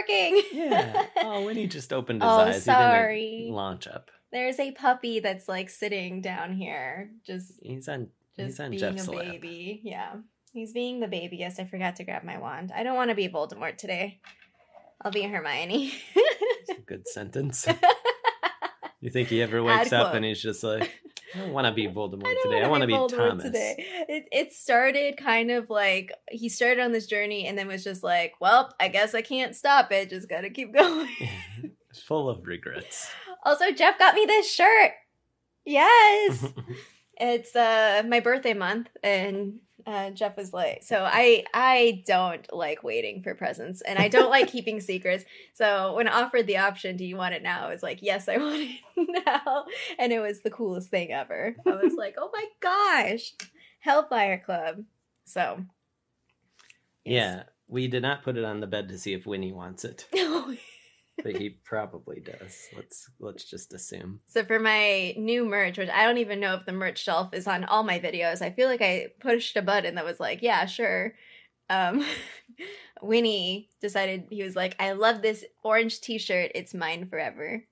working. Yeah. Oh, when he just opened his Oh, eyes, he sorry. didn't launch up. There's a puppy that's like sitting down here, just He's on. just he's on being Jeff's a lap. baby. Yeah, he's being the babyest. I forgot to grab my wand. I don't want to be Voldemort today. I'll be Hermione. Good sentence. You think he ever wakes Ad up quote. and he's just like, I don't want to be Voldemort I today. I want to be, Voldemort Thomas. It, it started kind of like he started on this journey and then was just like, well, I guess I can't stop it. Just gotta keep going. It's full of regrets. also, Jeff got me this shirt. Yes. it's uh my birthday month and uh, Jeff was like, so I I don't like waiting for presents and I don't like keeping secrets. So when offered the option, do you want it now? I was like, yes, I want it now, and it was the coolest thing ever. I was like, oh my gosh, Hellfire Club. So yeah, we did not put it on the bed to see if Winnie wants it. but he probably does. Let's let's just assume. So for my new merch, which I don't even know if the merch shelf is on all my videos, I feel like I pushed a button that was like, yeah, sure. Um, Winnie decided he was like, I love this orange T-shirt. It's mine forever.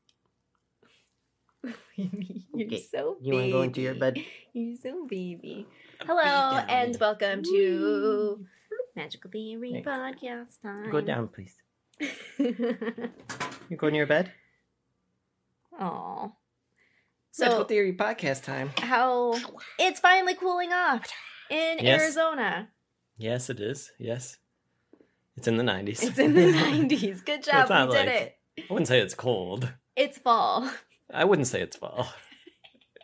You're Okay, so baby. You want to go into your bed? You're so baby. Hello and welcome to Magical Theory Hey. Podcast Time. Go down, please. You go to your bed. Medical So Theory podcast time. how it's finally cooling off in Yes. Arizona. Yes, it is. Yes, it's in the nineties. It's in the 90s. Good job. We did like- it. I wouldn't say it's cold. It's fall. I wouldn't say it's fall.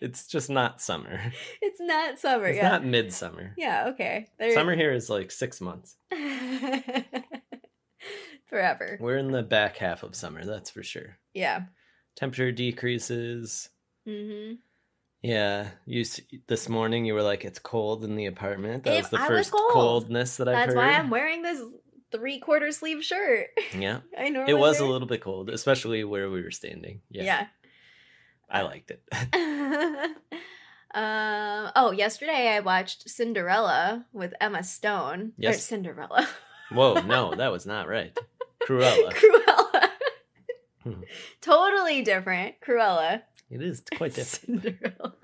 It's just not summer. It's not summer. It's yeah. not midsummer. yeah, okay. There- Summer here is like six months. Forever. We're in the back half of summer, that's for sure. Yeah. Temperature decreases. hmm Yeah, you this morning you were like it's cold in the apartment. That It- was the I was first cold. coldness that I've That's heard. why I'm wearing this three quarter sleeve shirt. Yeah, I know it was a little bit cold, especially where we were standing. Yeah, yeah. I liked it. Um. Oh, yesterday I watched Cinderella with Emma Stone. Or Yes. Cinderella. Whoa, no, that was not right. Cruella. Cruella. Hmm. totally different. Cruella. It is quite different. Cinderella.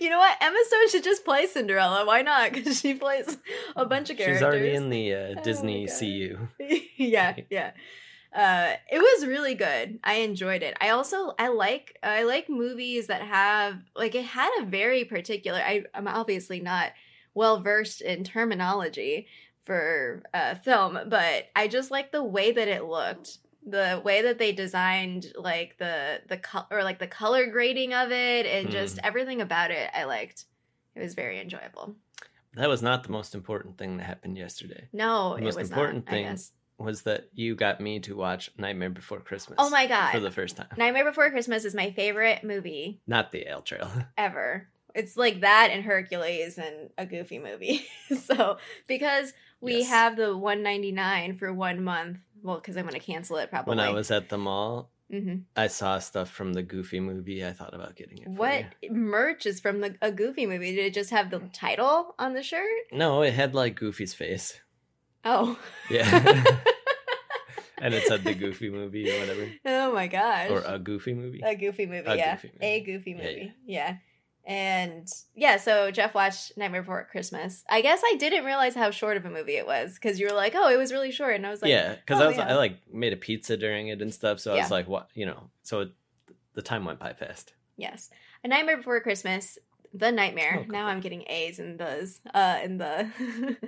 You know what? Emma Stone should just play Cinderella. Why not? Because she plays a bunch of characters. She's already in the uh, Disney God. CU. yeah, yeah. Uh, it was really good. I enjoyed it. I also I like I like movies that have like it had a very particular. I, I'm obviously not well versed in terminology for uh, film, but I just like the way that it looked, the way that they designed like the the color or like the color grading of it, and just everything about it. I liked. It was very enjoyable. That was not the most important thing that happened yesterday. No, The it most was important not, thing. Was that you got me to watch Nightmare Before Christmas? Oh my god! For the first time. Nightmare Before Christmas is my favorite movie Not the Ale Trail. ever. It's like that and Hercules and a goofy movie. so because we Yes. have the 199 for one month, well, because I'm gonna cancel it probably. When I was at the mall, hmm I saw stuff from the Goofy movie. I thought about getting it. What you. merch is from the a Goofy movie? Did it just have the title on the shirt? No, it had like Goofy's face. Oh, Yeah. and it said the Goofy movie or whatever. oh my gosh! Or a Goofy movie. A goofy movie, A yeah. Goofy movie. A goofy Yeah, movie, yeah. And yeah, so Jeff watched Nightmare Before Christmas. I guess I didn't realize how short of a movie it was because you were like, "Oh, it was really short," and I was like, yeah, because oh, I was yeah. I like made a pizza during it and stuff, so I Yeah. was like, what you know, so it, the time went by fast. "Yes." A Nightmare Before Christmas, The Nightmare. Oh, now. I'm getting A's and those. Uh, in the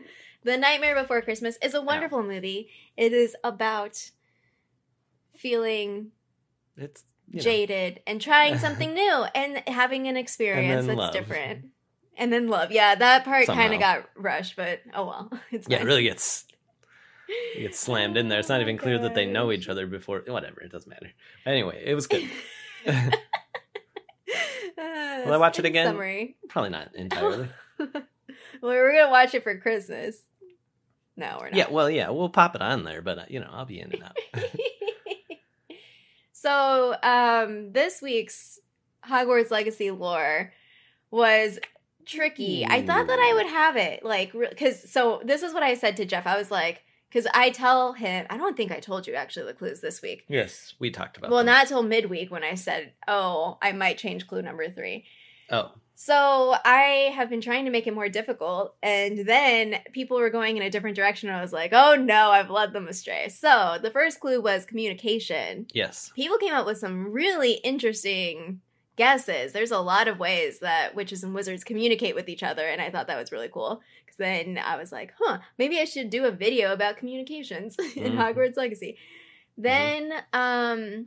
The Nightmare Before Christmas is a wonderful movie. It is about feeling It's you know, jaded and trying something new and having an experience that's love. different. And then love. Yeah, that part kind of got rushed, but oh well. It's yeah, it really gets it gets slammed in there. It's not Oh even clear that they know each other before. Whatever, it doesn't matter. Anyway, it was good. Will I watch it again? Summary. Probably not entirely. well, we're gonna watch it for Christmas. No, we're not. Yeah, well, yeah, we'll pop it on there, but uh, you know, I'll be in and out. So, um, this week's Hogwarts Legacy lore was tricky. I thought that I would have it, like, because so this is what I said to Jeff. I was like, because I tell him. I don't think I told you actually the clues this week. Yes, we talked about. Well, them. not till midweek when I said, "Oh, I might change clue number three. Oh, So I have been trying to make it more difficult, and then people were going in a different direction. And I was like, "Oh no, I've led them astray." So the first clue was communication. yes. People came up with some really interesting guesses. There's a lot of ways that witches and wizards communicate with each other, and I thought that was really cool. Because then I was like, "Huh, maybe I should do a video about communications in Mhm. Hogwarts Legacy." Then, um,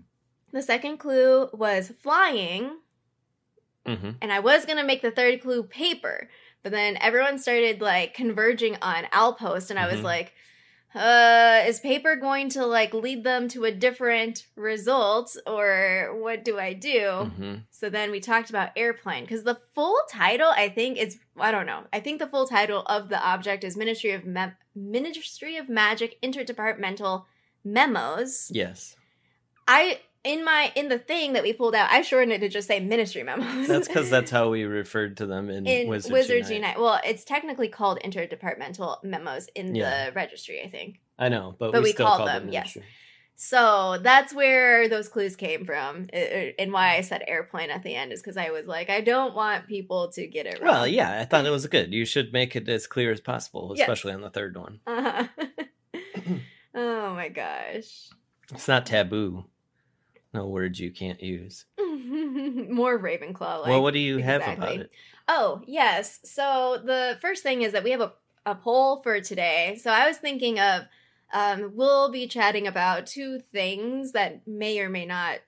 the second clue was flying hmm and I was gonna make the third clue paper, but then everyone started like converging on Outpost, and I was Mhm. like, uh, is paper going to like lead them to a different result, or what do I do? hmm So then we talked about airplane because the full title, I think, is I don't know. I think the full title of the object is Ministry of Me- Ministry of Magic Interdepartmental Memos. Yes. I in my in the thing that we pulled out, I shortened it to just say Ministry Memos. That's because that's how we referred to them in, in Wizards, Wizards, Unite. Unite. Well, it's technically called interdepartmental memos in Yeah. the registry, I think. I know, but, But we, we still call them, them. yes. Ministry. So that's where those clues came from, and why I said airplane at the end is because I was like, I don't want people to get it wrong. Well, yeah, I thought it was good. You should make it as clear as possible, Yes. especially on the third one. Uh-huh. oh my gosh. It's not taboo. No words you can't use. More Ravenclaw. Like, well, what do you have about it? Oh, yes. So the first thing is that we have a, a poll for today. So I was thinking of um, we'll be chatting about two things that may or may not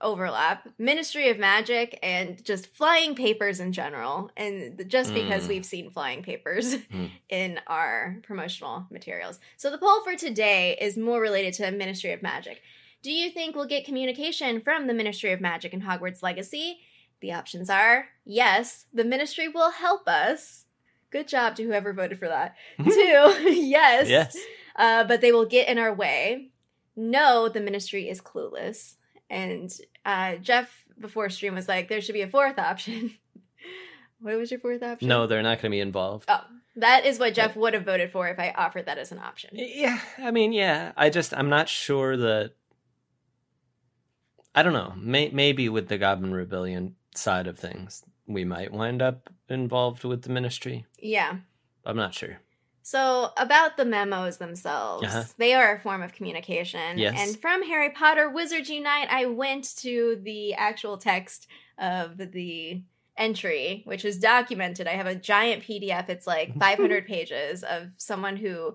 overlap Ministry of Magic and just flying papers in general. And just because Mm. we've seen flying papers Mm. in our promotional materials. So the poll for today is more related to Ministry of Magic. Do you think we'll get communication from the Ministry of Magic in Hogwarts Legacy? The options are yes, the ministry will help us. Good job to whoever voted for that. Two, yes, Yes. uh, but they will get in our way. No, the ministry is clueless. And uh, Jeff before stream was like, there should be a fourth option. what was your fourth option? No, they're not going to be involved. Oh, that is what Jeff would have voted for if I offered that as an option. Yeah, I mean, yeah. I just I'm not sure that. I don't know. May, maybe with the Goblin Rebellion side of things, we might wind up involved with the Ministry. Yeah. I'm not sure. So, about the memos themselves, Uh-huh. they are a form of communication. Yes. And from Harry Potter Wizards Unite, I went to the actual text of the entry, which is documented. I have a giant PDF. It's like 500 pages of someone who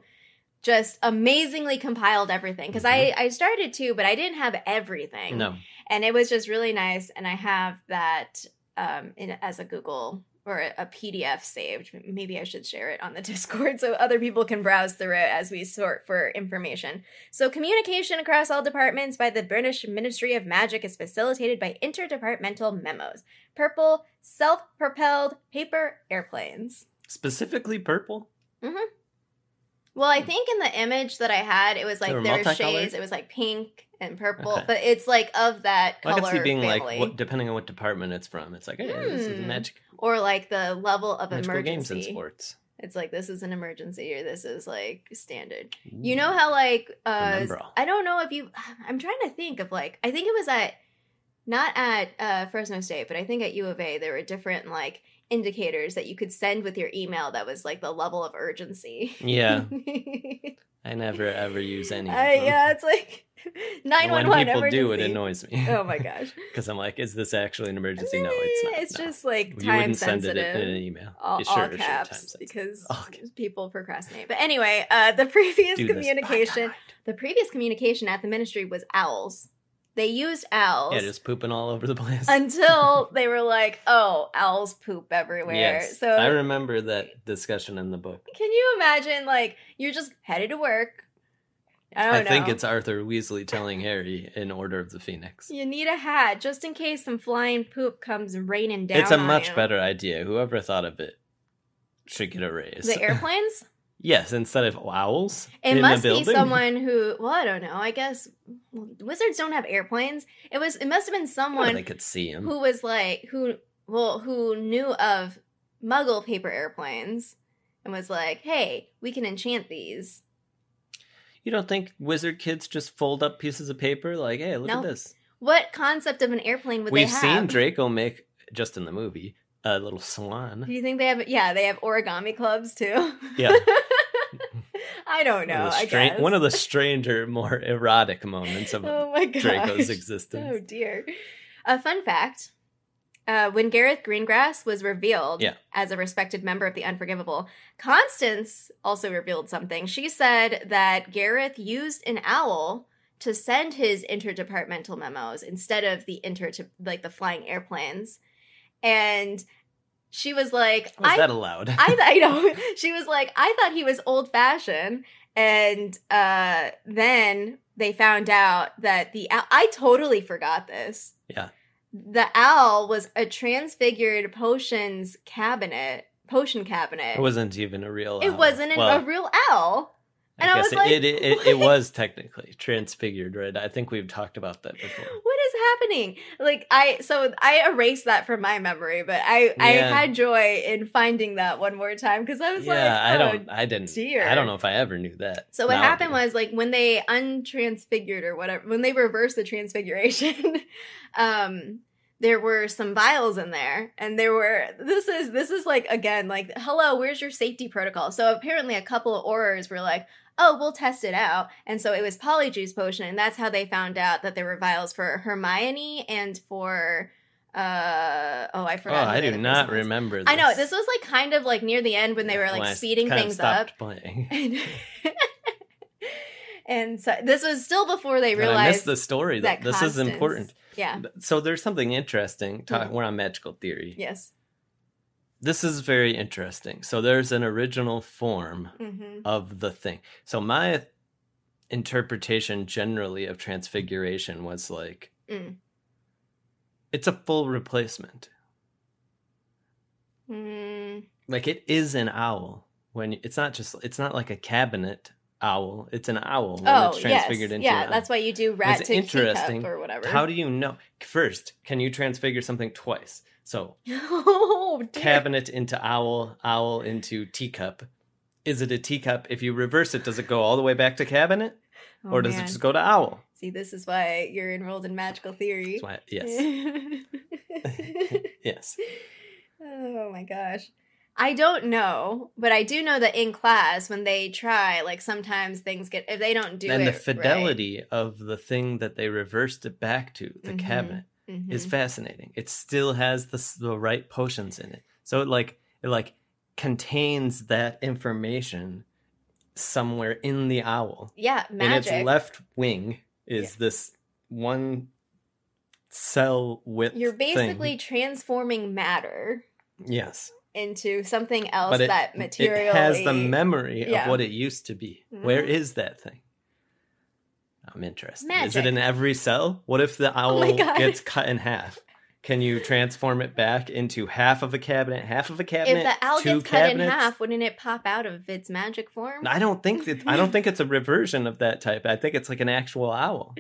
just amazingly compiled everything. Because I, I started to, but I didn't have everything. No. And it was just really nice. And i have that um in as a google or a, pdf saved. Maybe i should share it on the discord so other people can browse through it as we sort for information. So communication across all departments by the british ministry of magic is facilitated by interdepartmental memos. Purple self-propelled paper airplanes. Specifically purple. well i think in the image that i had it was like there were shades it was like pink and purple Okay. but it's like of that I color could see being family. like, what, depending on what department it's from, it's like, hey, this is Hmm. magic, or like the level of magical games and emergency. sports. It's like this is an emergency or this is like standard. You know how like uh I don't know if you I'm trying to think of like I think it was at not at uh Fresno State, but I think at U of A there were different like indicators that you could send with your email that was like the level of urgency. Yeah, I never ever use any. Them. yeah, it's like And 911 when people emergency. do, it annoys me. Oh my gosh. Because I'm like, is this actually an emergency? No, it's not. It's no. just like you time wouldn't send sensitive. it in an email. all, Yeah, all sure, sure, caps because All caps. people procrastinate. But anyway, uh, the previous Do communication, the previous communication at the ministry was owls. They used owls Yeah, just pooping all over the place. until they were like, "Oh, owls poop everywhere." yes, So I remember that discussion in the book. can you imagine, like, you're just headed to work? I don't I know. think it's Arthur Weasley telling Harry in Order of the Phoenix. you need a hat just in case some flying poop comes raining down. it's a much better idea. Whoever thought of it should get a raise. The airplanes. Yes, instead of owls It must be someone who, well, I don't know. I guess wizards don't have airplanes. It was. It must have been someone they could see him. who was like who, well, who knew of Muggle paper airplanes and was like, "Hey, we can enchant these." You don't think wizard kids just fold up pieces of paper like, hey, look No. at this? What concept of an airplane would We've they have? seen Draco make just in the movie a little salon. Do you think they have? Yeah, they have origami clubs too. Yeah. I don't One know. of the I stra- guess one of the stranger, more erotic moments of Draco's existence. oh my gosh. Draco's Oh dear. A fun fact. Uh, when Gareth Greengrass was revealed Yeah. as a respected member of the Unforgivable, Constance also revealed something. She said that Gareth used an owl to send his interdepartmental memos instead of the inter like the flying airplanes, and she was like, Was "I that allowed? I, I know. She was like, I thought he was old fashioned. And uh, then they found out that the owl, I totally forgot this. Yeah. The owl was a transfigured potions cabinet, potion cabinet. it wasn't even a real. Owl. It wasn't Well, a real owl. And I guess was it, like, it, it, it, it was technically transfigured, right? I think we've talked about that before. What is happening? Like I so I erased that from my memory, but I I had joy in finding that one more time because I was like, yeah, I oh, don't, I didn't, dear. I don't know if I ever knew that. So what happened was like when they untransfigured or whatever, when they reversed the transfiguration, um, there were some vials in there, and there were this is this is like again like hello, where's your safety protocol? So apparently a couple of aurors were like. Oh, we'll test it out. And so it was Polyjuice Potion, and that's how they found out that there were vials for Hermione and for uh oh, I Oh, forgot. who I do not remember. This. I know this was like kind of like near the end when they were like When speeding things up. Playing. And, so this was still before they And I realized missed the story. that That this is important. Yeah. So there's something interesting. Talk, Mhm. We're on magical theory. Yes. This is very interesting. So there's an original form hmm of the thing. So my interpretation generally of transfiguration was like Mm. it's a full replacement. Mm, Like it is an owl when it's not just it's not like a cabinet owl. It's an owl when oh it's yes, transfigured into yeah. That's why you do rat to interesting. or whatever. How do you know? First, can you transfigure something twice? So oh, dear. cabinet into owl, owl into teacup. Is it a teacup? If you reverse it, does it go all the way back to cabinet, Oh, or does man. it just go to owl? See, this is why you're enrolled in magical theory. That's why, yes, yes. oh my gosh. I don't know, but I do know that in class when they try, like sometimes things get if they don't do and it And the right- fidelity of the thing that they reversed it back to, the Mhm. cabinet, is Mhm. fascinating. It still has the the right potions in it, so it like it like contains that information somewhere in the owl. yeah, magic. its left wing is this one cell width. You're thing. basically transforming matter yes, into something else but it, that materially it has the memory Yeah. of what it used to be. Where Mhm. is that thing? I'm interested. Is Magic. Oh it in every cell? What if the oh owl my God. gets cut in half? Can you transform it back into half of a cabinet, half of a cabinet, If the owl gets cut in half, wouldn't it pop out of its magic form? I don't think that. I don't think it's a reversion of that type. I think it's like an actual owl.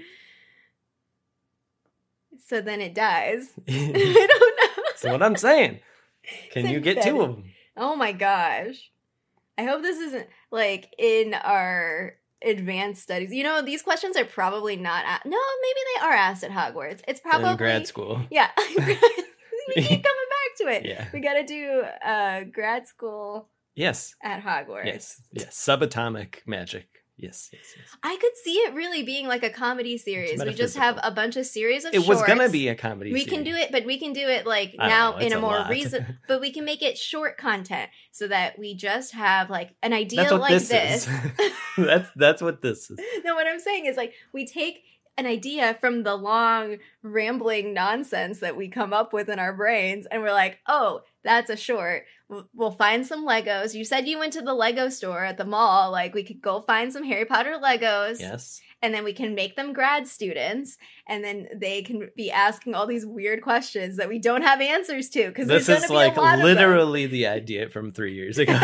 So then it dies. I don't know. So what I'm saying. Can It's you get two of them? Oh my gosh. I hope this isn't like in our advanced studies. You know, these questions are probably not a- No, maybe they are asked at Hogwarts. It's probably in grad school. Yeah. we keep coming back to it. Yeah. We got to do uh grad school Yes. at Hogwarts. Yes. Yes. Subatomic magic. Yes. Yes. Yes. I could see it really being like a comedy series. We just have a bunch of series of It was gonna be a comedy. we can do it, but we can do it like I now know, in a a more reason. But we can make it short content so that we just have like an idea That's what like this, this. that's that's what this is. no, what I'm saying is like we take an idea from the long rambling nonsense that we come up with in our brains, and we're like, oh, that's a short. We'll, find some Legos. You said you went to the Lego store at the mall. Like we could go find some Harry Potter Legos. Yes. and then we can make them grad students and then they can be asking all these weird questions that we don't have answers to because This is like be a lot literally the idea from three years ago.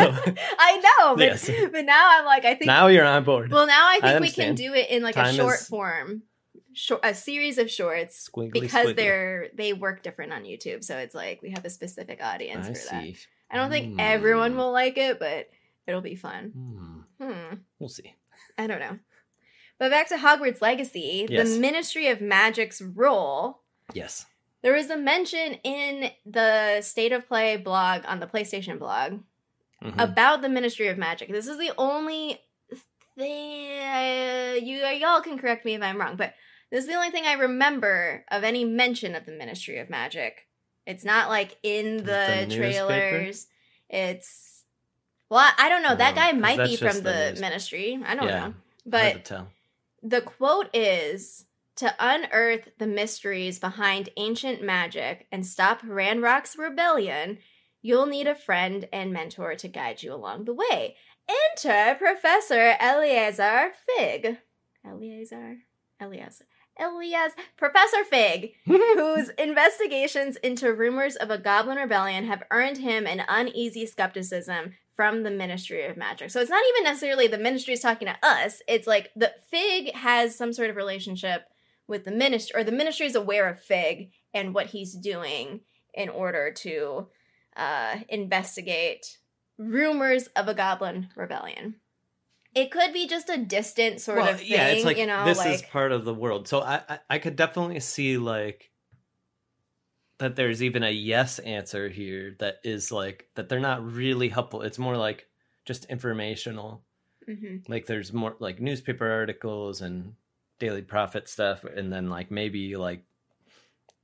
I know, but, Yes. but now I'm like, I think. now you're on board. well, now I I think we can do it in like a short is- form, short a series of shorts Squiggly, because squiggly. they're they work different on YouTube. So it's like we have a specific audience I for that. I don't think Hmm. everyone will like it, but it'll be fun. Hmm. Hmm. We'll see. I don't know. But back to Hogwarts Legacy, Yes. the Ministry of Magic's role. Yes. There was a mention in the State of Play blog on the PlayStation blog Mhm. about the Ministry of Magic. This is the only thing uh, you y'all can correct me if I'm wrong, but this is the only thing I remember of any mention of the Ministry of Magic. It's not like in the, the newspaper? trailers. It's well, I- don't know. That guy might be from the the, Ministry. I don't Yeah. know, but the quote is to unearth the mysteries behind ancient magic and stop Ranrock's rebellion, you'll need a friend and mentor to guide you along the way. Enter Professor Eleazar Fig. Eleazar? Eleazar. Elias, Professor Fig, whose investigations into rumors of a goblin rebellion have earned him an uneasy skepticism from the Ministry of Magic. So it's not even necessarily the ministry is talking to us. It's like the Fig has some sort of relationship with the ministry, or the ministry is aware of Fig and what he's doing in order to uh, investigate rumors of a goblin rebellion. It could be just a distant sort well, of thing, yeah, it's like you know, this like is part of the world. So I, I I could definitely see like that there's even a yes answer here that is like that they're not really helpful. It's more like just informational. Mhm. Like there's more like newspaper articles and Daily Prophet stuff, and then like maybe like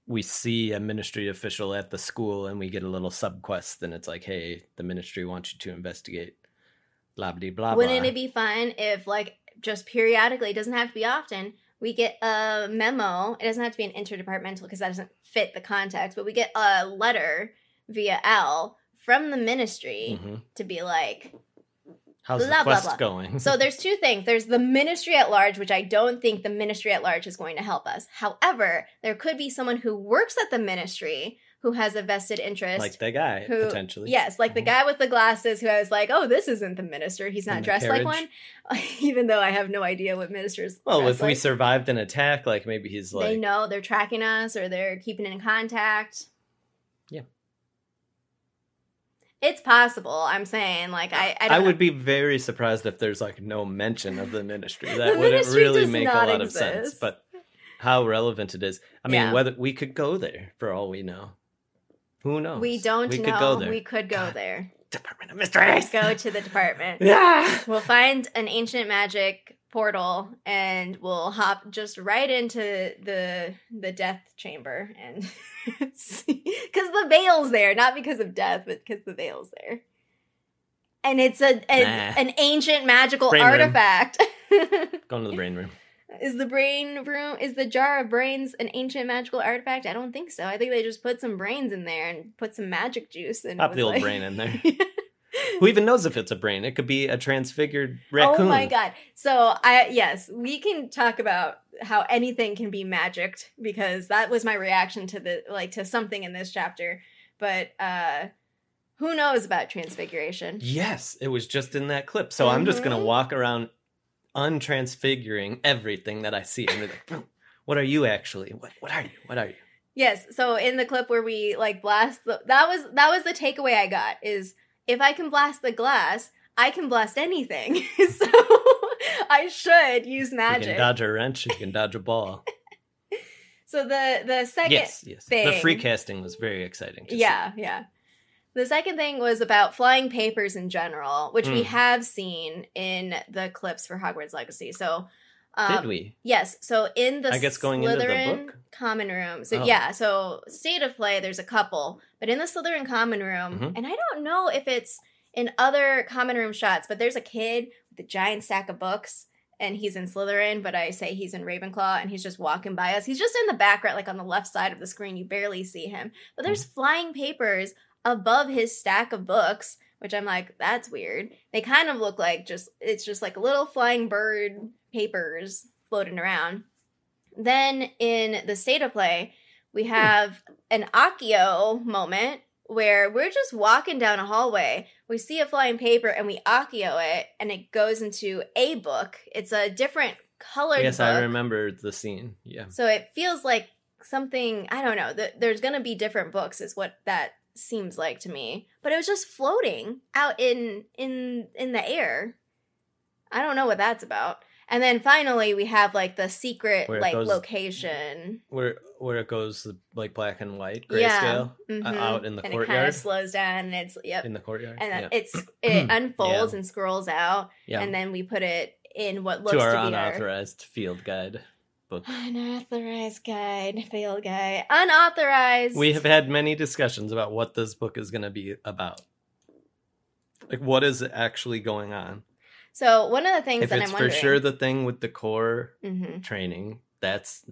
we see a ministry official at the school and we get a little sub quest, and it's like, hey, the ministry wants you to investigate. Blah blah blah. Wouldn't it be fun if, like, just periodically, it doesn't have to be often, we get a memo. It doesn't have to be an interdepartmental because that doesn't fit the context, but we get a letter via L from the ministry Mhm. to be like, How's Blah, the blah, quest blah. going? so there's two things. There's the ministry at large, which I don't think the ministry at large is going to help us. However, there could be someone who works at the ministry who has a vested interest. like the guy who- potentially. Yes, like the Mhm. guy with the glasses who I was like, oh, this isn't the minister. He's not the dressed like one. Even though I have no idea what ministers. Well, if we like. survived an attack, like maybe he's like, they know they're tracking us or they're keeping in contact. Yeah. It's possible. I'm saying, like, I, I, I, don't know. would be very surprised if there's like no mention of the ministry. That The wouldn't ministry really make a lot of sense. But how relevant it is. I mean, Yeah. whether we could go there for all we know. Who knows? We don't we know. Could go there. We could go God. there. Department of Mysteries. Go to the department. Yeah. We'll find an ancient magic portal and we'll hop just right into the the death chamber and because the veil's there, not because of death, but because the veil's there. And it's a, a- Nah. an ancient magical Brain artifact. Going to the brain room. Is the brain room is the jar of brains an ancient magical artifact? I don't think so. I think they just put some brains in there and put some magic juice and Pop the old like- brain in there. Who even knows if it's a brain? It could be a transfigured raccoon. Oh my god. So I yes, we can talk about how anything can be magicked because that was my reaction to the like to something in this chapter. But uh who knows about transfiguration? Yes, it was just in that clip. So I'm just gonna Mhm. walk around untransfiguring everything that I see. And be like, "Bro, what are you actually? What what are you? What are you? Yes, so in the clip where we like blast the that was that was the takeaway I got is if I can blast the glass, I can blast anything. so I should use You magic. can dodge a wrench, you can dodge a ball. so the the second yes, yes. The free casting was very exciting. to see. Yeah, yeah. The second thing was about flying papers in general, which we Mm. have seen in the clips for Hogwarts Legacy. So, um, Did we? Yes. So in the I guess going into the Slytherin book? common room. So Oh. yeah. So state of play, there's a couple, but in the Slytherin common room, Mhm. and I don't know if it's in other common room shots, but there's a kid with a giant stack of books. And he's in Slytherin, but I say he's in Ravenclaw, and he's just walking by us. He's just in the background, like on the left side of the screen. You barely see him. But there's Mm-hmm. flying papers above his stack of books, which I'm like, that's weird. They kind of look like just it's just like little flying bird papers floating around. Then in the state of play, we Hmm. have an Accio moment where we're just walking down a hallway. We see a flying paper and we Accio it, and it goes into a book. It's a different colored Yes, book. I remember the scene. Yeah. So it feels like something I don't know. Th- there's gonna be different books, is what that seems like to me. But it was just floating out in in in the air. I don't know what that's about. And then finally we have like the secret like goes- location. Where where it goes like black and white Yeah. grayscale Mhm. uh, out in the and it kind courtyard. of slows down and it's yep. in the courtyard. and yeah. it's it unfolds Yeah. and scrolls out yeah. and then we put it in what looks to our to be unauthorized field guide book. unauthorized guide, field guide, unauthorized. We have had many discussions about what this book is going to be about. Like, what is actually going on? so one of the things If that I'm wondering. for sure the thing with the core hmm training, that's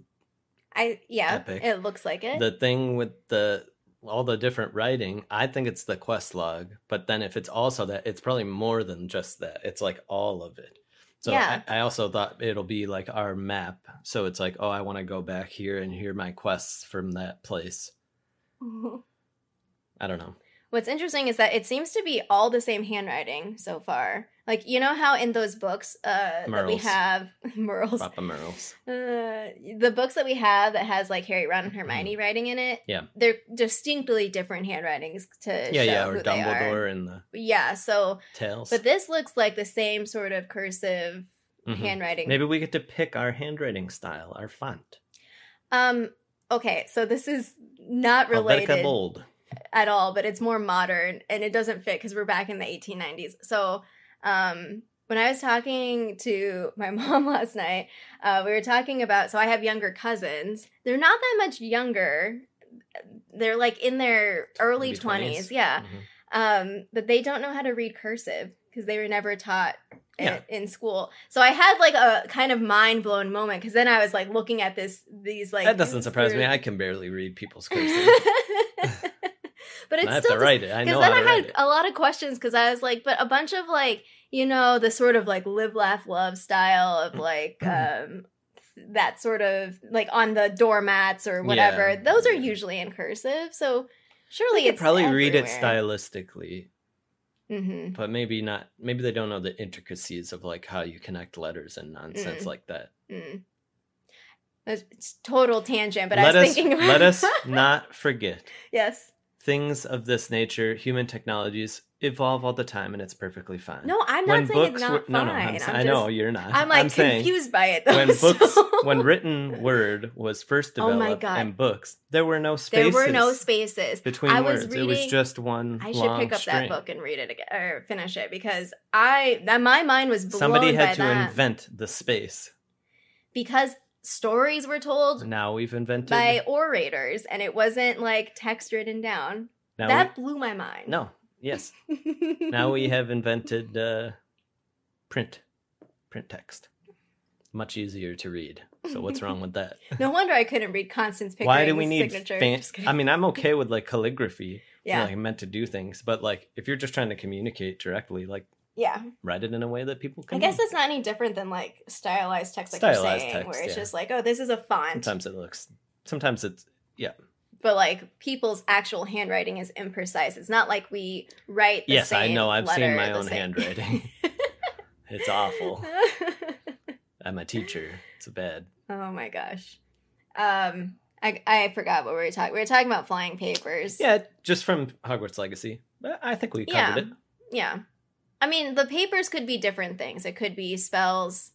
I yeah, Epic. it looks like it. the thing with the all the different writing. I think it's the quest log, but then if it's also that, it's probably more than just that. It's like all of it. So Yeah. I, I also thought it'll be like our map. So it's like, oh, I want to go back here and hear my quests from that place. I don't know. What's interesting is that it seems to be all the same handwriting so far. Like you know how in those books uh, that we have Merles, Papa Merles. uh, the books that we have that has like Harry, Ron, and Hermione writing in it. Mm-hmm. Yeah. they're distinctly different handwritings to Yeah, show yeah, or. Dumbledore and the Yeah, so tails. but this looks like the same sort of cursive Mhm. handwriting. Maybe we get to pick our handwriting style, our font. Um. Okay, so this is not related. Helvetica bold. At all, but it's more modern and it doesn't fit because we're back in the 1890s. So, um, when I was talking to my mom last night, uh, we were talking about. So I have younger cousins. They're not that much younger. They're like in their early 20s, 20s. yeah. Mhm. Um, but they don't know how to read cursive because they were never taught Yeah. in school. So I had like a kind of mind blown moment because then I was like looking at this these like that doesn't surprise me. I can barely read people's cursive. But it's I have still to write it. I because know then how I had a lot of questions because I was like, but a bunch of like you know the sort of like live laugh love style of like um that sort of like on the doormats or whatever. Yeah. Those are usually in cursive, so surely it's probably read it stylistically, Mm-hmm. but maybe not. Maybe they don't know the intricacies of like how you connect letters and nonsense Mm. like that. Mm. It's total tangent, but let I was us thinking about let us not forget yes. Things of this nature. Human technologies evolve all the time, and it's perfectly fine. No, I'm not saying it's not were, fine. no, no, I'm, I'm s- I know you're not. I'm like saying confused by it though. when books, when written word was first Oh my developed God. in books, there were no spaces. there were no spaces between I was words. it was just one. I should pick up string. that book and read it again or finish it because I that my mind was blown Somebody had to that invent the space. because stories were told Now we've invented. by orators and it wasn't like text written down. now that blew my mind. no, yes. now we have invented uh, print, print text. Much easier to read. So what's wrong with that? no wonder I couldn't read Constance Pickering's Why do we need signature. fan- I mean, I'm okay with like calligraphy. yeah, Yeah. like meant to do things, but like if you're just trying to communicate directly, like yeah. write it in a way that people can. I guess read. it's not any different than like stylized text, like Stylized you're saying, text, where it's yeah. just like, oh, this is a font, sometimes it looks. Sometimes it's yeah but like people's actual handwriting is imprecise. It's not like we write. The yes, I know. I've seen my own same- handwriting. it's awful. I'm a teacher. It's bad. oh my gosh. Um, I I forgot what we were talking. We were talking about flying papers. Yeah, just from Hogwarts Legacy. But I think we covered Yeah. it. Yeah. I mean, the papers could be different things. It could be spells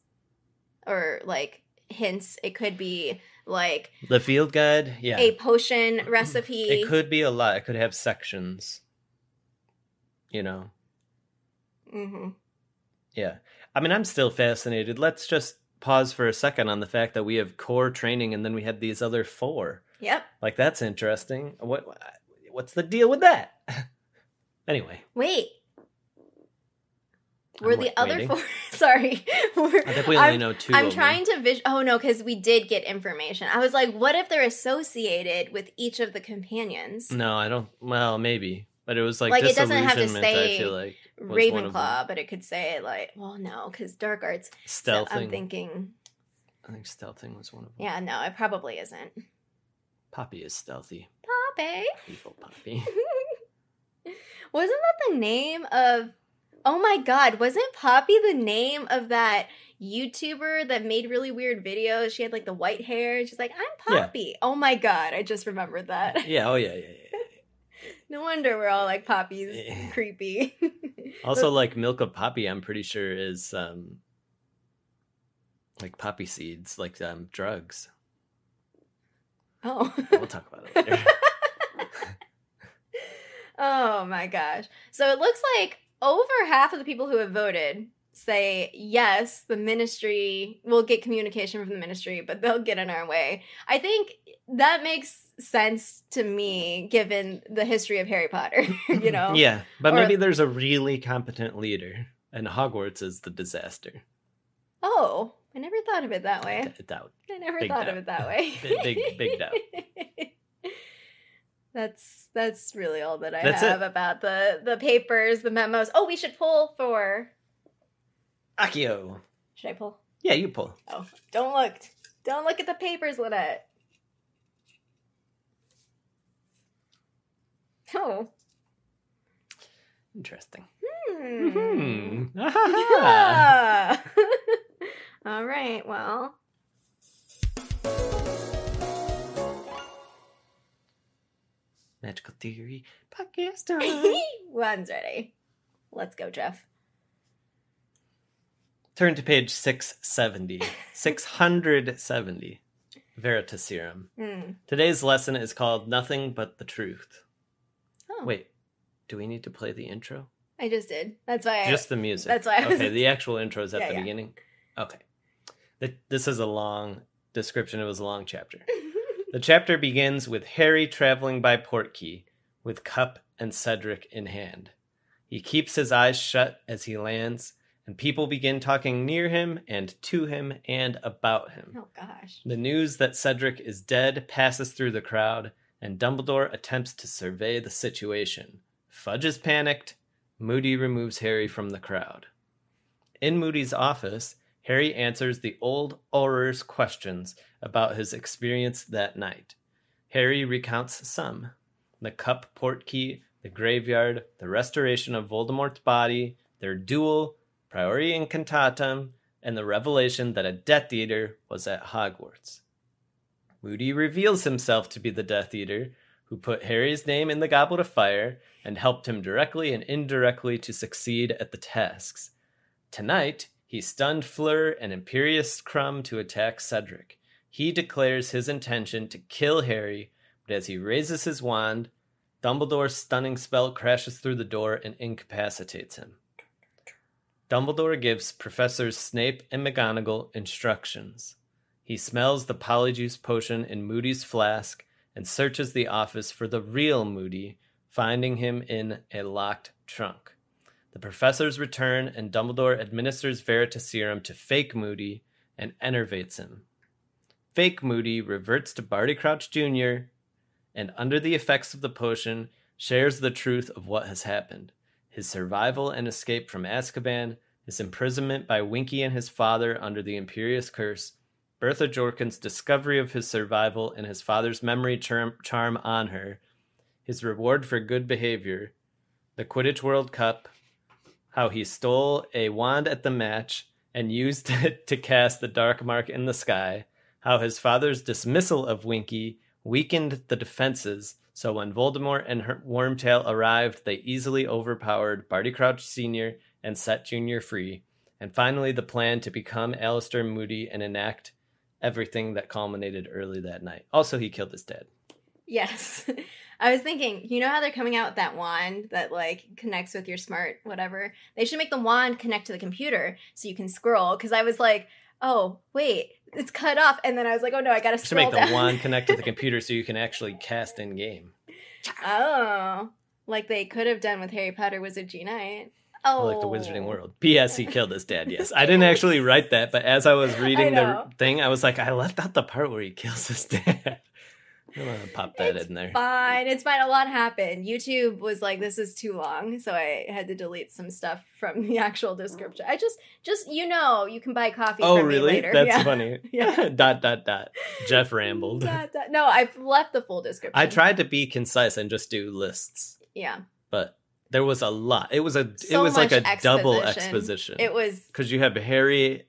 or like hints. It could be like The field guide, yeah. a potion recipe. It could be a lot. It could have sections. You know. hmm Yeah. I mean, I'm still fascinated. Let's just pause for a second on the fact that we have core training and then we had these other four. Yep. Like that's interesting. What what's the deal with that? anyway, Wait. I'm Were wa- the other four? Sorry. We're- I think we only I'm, know 2 I'm them. trying to vis. Oh no, because we did get information. I was like, what if they're associated with each of the companions? No, I don't. Well, maybe, but it was like, Like, it doesn't have to say like was one of them. Ravenclaw, but it could say like, well, no, because dark arts. So. I'm thinking, I think stealthing was one of them. yeah, no, it probably isn't. Poppy is stealthy. Poppy. Evil Poppy. Wasn't that the name of? Oh my God! Wasn't Poppy the name of that YouTuber that made really weird videos? She had like the white hair. She's like, "I'm Yeah. Poppy." Oh my God! I just remembered that. yeah. Oh yeah. Yeah. yeah. no wonder we're all like Poppy's Yeah. creepy. Also, like Milk of Poppy, I'm pretty sure is um like poppy seeds, like um, drugs. Oh. We'll talk about it later. oh my gosh. So it looks like over half of the people who have voted say yes, the ministry will get communication from the ministry, but they'll get in our way. I think that makes sense to me given the history of Harry Potter, you know? yeah, but Or- maybe there's a really competent leader, and Hogwarts is the disaster. Oh, I never thought of it that way. Doubt. I never Big thought doubt. of it that way. Big- big- big doubt. That's that's really all that I That's have it. about the the papers, the memos. Oh, we should pull for. Accio. Should I pull? Yeah, you pull. Oh, don't look! Don't look at the papers, Lynette. Oh. Interesting. Hmm. Hmm. Yeah. all right. Well. Magical Theory Podcast. time. One's ready. Let's go, Jeff. Turn to page 670. 670. Veritaserum. Hmm. Today's lesson is called Nothing But the Truth. Oh, Wait, do we need to play the intro? I just did. That's why. I, Just the music. that's why I was- Okay, the actual intro is at Yeah, the yeah. beginning. Okay. Th- This is a long description. It was a long chapter. The chapter begins with Harry traveling by Portkey with cup and Cedric in hand. He keeps his eyes shut as he lands, and people begin talking near him and to him and about him. oh gosh. The news that Cedric is dead passes through the crowd, and Dumbledore attempts to survey the situation. Fudge is panicked. Moody removes Harry from the crowd. In Moody's office, Harry answers the old Auror's questions about his experience that night. Harry recounts some the cup portkey, the graveyard, the restoration of Voldemort's body, their duel, Priori Incantatum, and the revelation that a Death Eater was at Hogwarts. Moody reveals himself to be the Death Eater, who put Harry's name in the Goblet of Fire and helped him directly and indirectly to succeed at the tasks. Tonight, he stunned Fleur and Imperius Krum to attack Cedric. He declares his intention to kill Harry, but as he raises his wand, Dumbledore's stunning spell crashes through the door and incapacitates him. Dumbledore gives Professors Snape and McGonagall instructions. He smells the polyjuice potion in Moody's flask and searches the office for the real Moody, finding him in a locked trunk. The professors return and Dumbledore administers Veritaserum to fake Moody and enervates him. Fake Moody reverts to Barty Crouch Jr. and, under the effects of the potion, shares the truth of what has happened his survival and escape from Azkaban, his imprisonment by Winky and his father under the Imperius Curse, Bertha Jorkins' discovery of his survival and his father's memory charm, charm on her, his reward for good behavior, the Quidditch World Cup, how he stole a wand at the match and used it to cast the dark mark in the sky, how his father's dismissal of Winky weakened the defenses, so when Voldemort and Wormtail arrived, they easily overpowered Barty Crouch Sr. and set Jr. free, and finally the plan to become Alastor Moody and enact everything that culminated early that night. Also, he killed his dad. Yes. I was thinking, you know how they're coming out with that wand that like connects with your smart whatever? They should make the wand connect to the computer so you can scroll. Because I was like, oh wait, it's cut off, and then I was like, oh no, I gotta To scroll make the down. wand connect to the computer so you can actually cast in game. oh, like they could have done with Harry Potter Wizard Unite. Oh, like the oh. Wizarding World. P.S. He killed his dad. Yes, I didn't actually write that, but as I was reading the thing, I was like, I left out the part where he kills his dad. I'm gonna pop that It's in there. Fine, it's fine. A lot happened. YouTube was like, "This is too long," so I had to delete some stuff from the actual description. I just, just you know, you can buy coffee. Oh, from me really? later. That's Yeah. funny. Yeah. dot dot dot. Jeff mm, rambled. Dot, dot. No, I've left the full description. I tried to be concise and just do lists, Yeah, but there was a lot. It was a it So was like a much double exposition. exposition. it was. because you have Harry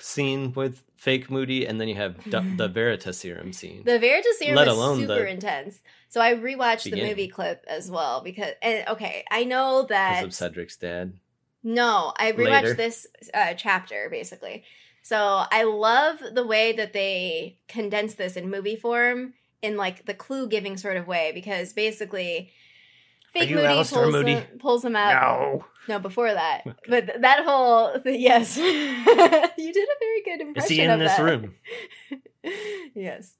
scene with fake Moody, and then you have du- the Veritaserum scene. The Veritaserum Let was alone super the intense. So I rewatched the movie clip as well because, and okay, I know because that of Cedric's dad. No, I Later. rewatched this uh, chapter basically. So I love the way that they condense this in movie form in like the clue giving sort of way because basically fake Moody Alastor pulls Moody? Him, pulls him out. No. No, before that. Okay. But th- that whole yes, you did a very good impression. Is he in this that. room? yes.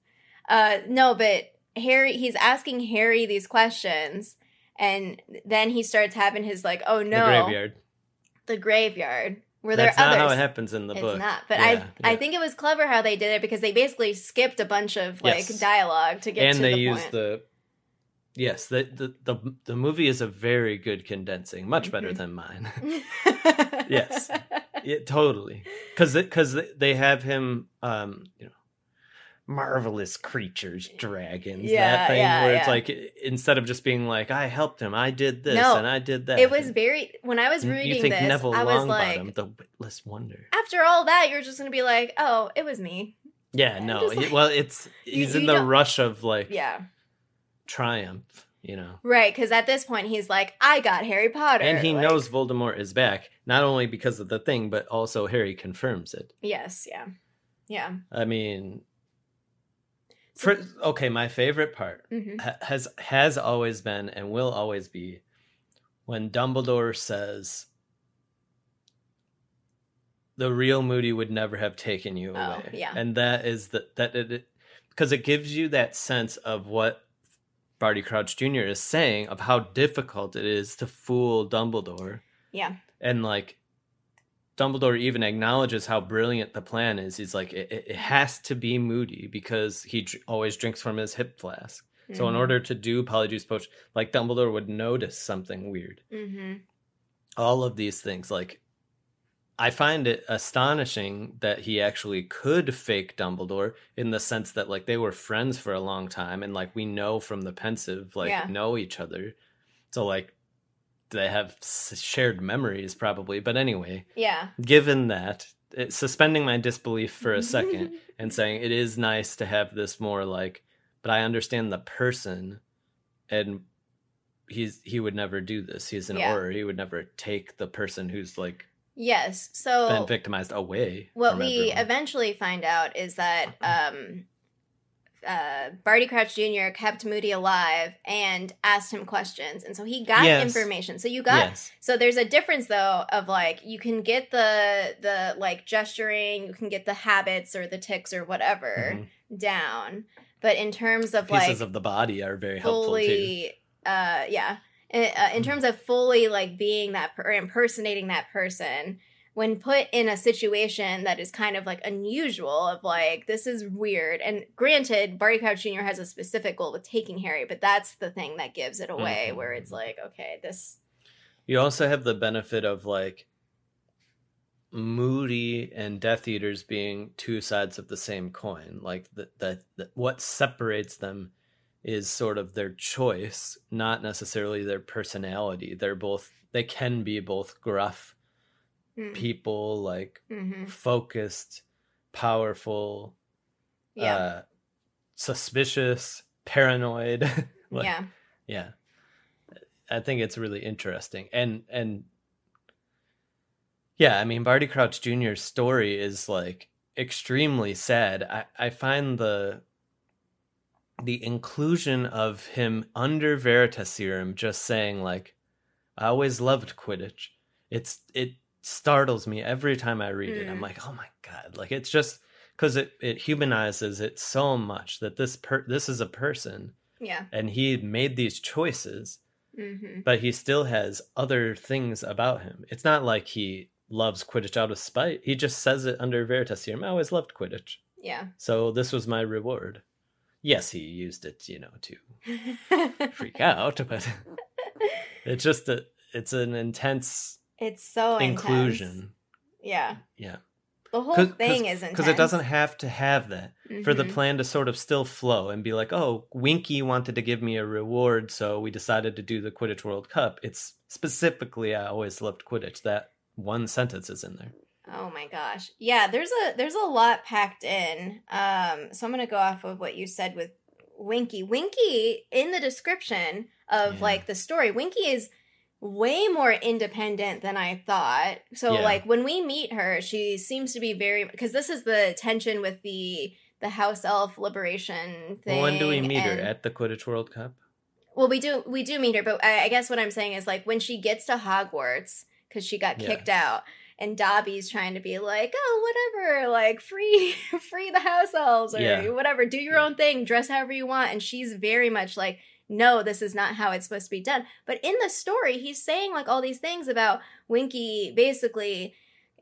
Uh, no, but Harry, he's asking Harry these questions, and then he starts having his like, oh no, The graveyard. the graveyard, where That's there are not others. how it happens in the it's book. not, but Yeah, I yeah. I think it was clever how they did it because they basically skipped a bunch of like Yes. dialogue to get and to they the use point. the yes the, the the the movie is a very good condensing much better Mhm. than mine Yes. yeah, totally because because they have him um you know marvelous creatures dragons Yeah, that thing yeah, where it's like instead of just being like i helped him i did this No, and i did that It was very when I was reading this, neville I was like, the witless wonder after all that, you're just gonna be like, oh, it was me. yeah no like- well it's You- he's in you the rush of like Yeah, triumph you know right. Because at this point, he's like, I got Harry Potter, and he like- knows Voldemort is back, not only because of the thing, but also Harry confirms it. Yes, yeah, yeah. I mean, for okay, my favorite part hmm has has always been and will always be when Dumbledore says the real Moody would never have taken you Oh, away. yeah. And that is the that it because it gives you that sense of what Barty Crouch Jr. is saying of how difficult it is to fool Dumbledore Yeah, and like Dumbledore even acknowledges how brilliant the plan is. He's like, it, it has to be Moody because he dr- always drinks from his hip flask. So in Mhm. order to do Polyjuice Potion, like Dumbledore would notice something weird. Mhm. All of these things, like I find it astonishing that he actually could fake Dumbledore in the sense that like they were friends for a long time and like we know from the Pensieve like Yeah. know each other. So like they have shared memories probably. But anyway, yeah. given that, it, suspending my disbelief for a second and saying it is nice to have this more like, but I understand the person, and he's he would never do this. He's an Yeah. Auror. He would never take the person who's like yes. So been victimized away. what we everyone. eventually find out is that um, uh, Barty Crouch Jr. kept Moody alive and asked him questions, and so he got Yes. information. So you got yes, So there's a difference though of like you can get the the like gesturing, you can get the habits or the ticks or whatever Mhm. down, but in terms of pieces like of the body are very helpful too. uh, yeah, in, uh, in terms of fully like being that per- or impersonating that person. When put in a situation that is kind of like unusual, of like this is weird, and granted, Barty Crouch Jr. has a specific goal with taking Harry, but that's the thing that gives it away, Mhm. where it's like, okay, this, You also have the benefit of like Moody and Death Eaters being two sides of the same coin. Like that, that, that what separates them is sort of their choice, not necessarily their personality. They're both they can be both gruff mm, people, like mhm. focused, powerful, yeah. uh, suspicious, paranoid. like, yeah. yeah i think it's really interesting and and yeah i mean barty crouch jr's story is like extremely sad i i find the the inclusion of him under veritaserum just saying like i always loved quidditch. It's it startles me every time i read it. I'm Mm. like oh my god. Like it's just because it it humanizes it so much that this per this is a person Yeah. and he made these choices hmm but he still has other things about him. It's not like he loves quidditch out of spite. He just says it under veritaserum i always loved quidditch. Yeah. so this was my reward yes he used it you know to freak out but it's just a it's an intense it's so inclusion intense. Yeah. yeah The whole 'Cause- thing is intense because it doesn't have to have that for the Mhm. plan to sort of still flow and be like, oh, Winky wanted to give me a reward, so we decided to do the Quidditch World Cup. It's specifically, I always loved Quidditch. That one sentence is in there. Oh my gosh. Yeah, there's a there's a lot packed in. Um so I'm going to go off of what you said with Winky. Winky in the description of Yeah. like the story, Winky is way more independent than I thought. So Yeah. like when we meet her, she seems to be very because this is the tension with the the house elf liberation thing. Well, when do we meet her at the Quidditch World Cup? Well, we do we do meet her, but I, I guess what I'm saying is like when she gets to Hogwarts because she got Yeah. kicked out, and Dobby's trying to be like, oh, whatever, like free free the house elves or Yeah. whatever, do your Yeah. own thing, dress however you want, and she's very much like. No, this is not how it's supposed to be done. But in the story, he's saying like all these things about Winky basically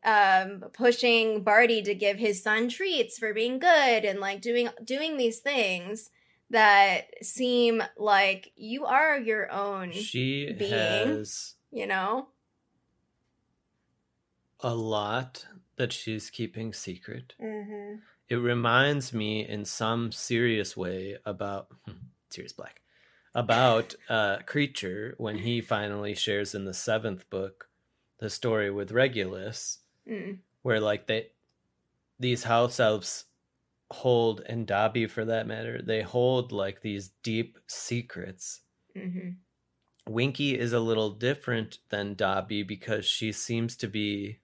um pushing Barty to give his son treats for being good and like doing doing these things that seem like you are your own, She being. has you know? A lot that she's keeping secret. Mm-hmm. It reminds me in some serious way about hmm, Sirius Black about uh Kreacher when he finally shares in the seventh book the story with Regulus Mm. where like they these house elves hold and Dobby for that matter they hold like these deep secrets Mm-hmm. Winky is a little different than Dobby because she seems to be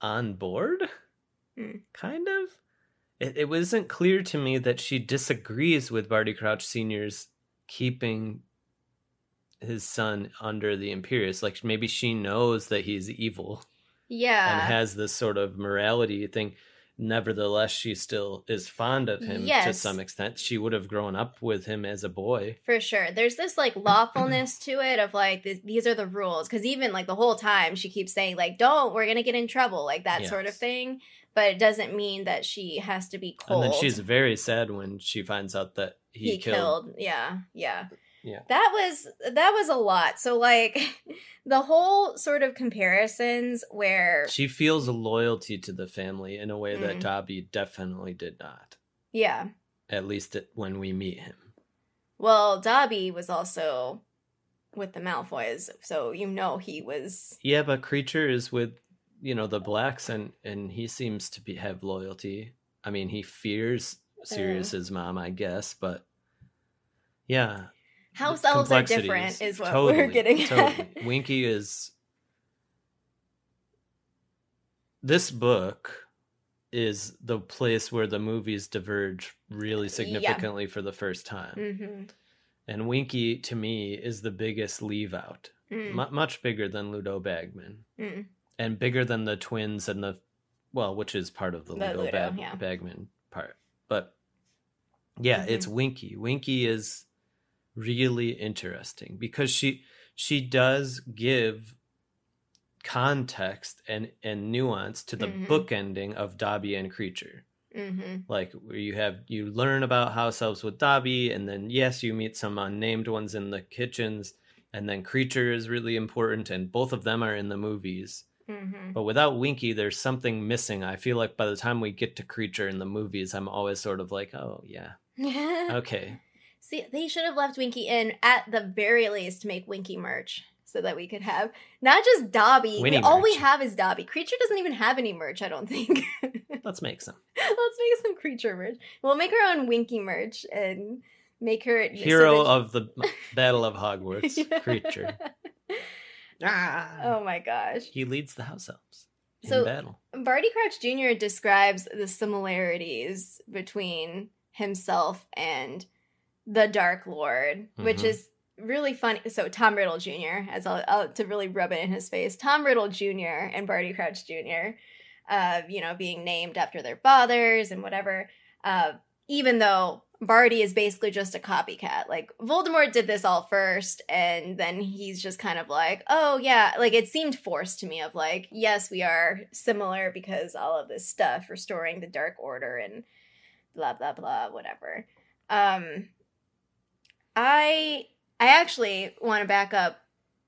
on board, Hmm. kind of. It, it wasn't clear to me that she disagrees with Barty Crouch Sr.'s keeping his son under the Imperius. Like maybe she knows that he's evil Yeah. and has this sort of morality thing. Nevertheless, she still is fond of him to some extent. She would have grown up with him as a boy. For sure. There's this like lawfulness to it of like this, these are the rules cuz even like the whole time she keeps saying like don't we're going to get in trouble like that sort of thing, but it doesn't mean that she has to be cold. And then she's very sad when she finds out that he, he, killed. killed. Yeah, yeah. Yeah. That was that was a lot. So like the whole sort of comparisons where She feels a loyalty to the family in a way Mm. that Dobby definitely did not. yeah. At least it, when we meet him. Well, Dobby was also with the Malfoys, so you know he was Yeah, but Kreacher is with you know the blacks, and and he seems to be have loyalty. I mean, he fears Sirius's mom, I guess, but yeah, house elves are different is what Totally, we're getting at. Winky is this book is the place where the movies diverge really significantly for the first time. hmm And Winky to me is the biggest leave out. Mm. Mu much bigger than Ludo Bagman Mm. and bigger than the twins and the well, which is part of the, The Ludo, Ludo, Bag- yeah. Bagman part. But yeah, Mhm. it's Winky. Winky is really interesting because she she does give context and and nuance to the Mhm. bookending of Dobby and Kreacher. hmm Like where you have you learn about house elves with Dobby, and then yes, you meet some unnamed ones in the kitchens, and then Kreacher is really important, and both of them are in the movies. hmm But without Winky, there's something missing. I feel like by the time we get to Kreacher in the movies, I'm always sort of like, oh yeah, okay. See, they should have left Winky in at the very least to make Winky merch so that we could have not just Dobby. We, all we have is Dobby. Kreacher doesn't even have any merch, I don't think. Let's make some Let's make some Kreacher merch. We'll make our own Winky merch and make her so hero that- of the Battle of Hogwarts. Kreacher. Ah. Oh my gosh. He leads the house elves in So- battle. Barty Crouch Jr. describes the similarities between himself and the Dark Lord, which Mhm. is really funny. So Tom Riddle Jr. as I'll, I'll to really rub it in his face. Tom Riddle Jr. and Barty Crouch Jr. Uh, you know, being named after their fathers and whatever. Uh, even though Barty is basically just a copycat. Like Voldemort did this all first, and then he's just kind of like, oh yeah, like it seemed forced to me of like, yes, we are similar because all of this stuff, restoring the Dark Order and blah blah blah, whatever. Um, I I actually want to back up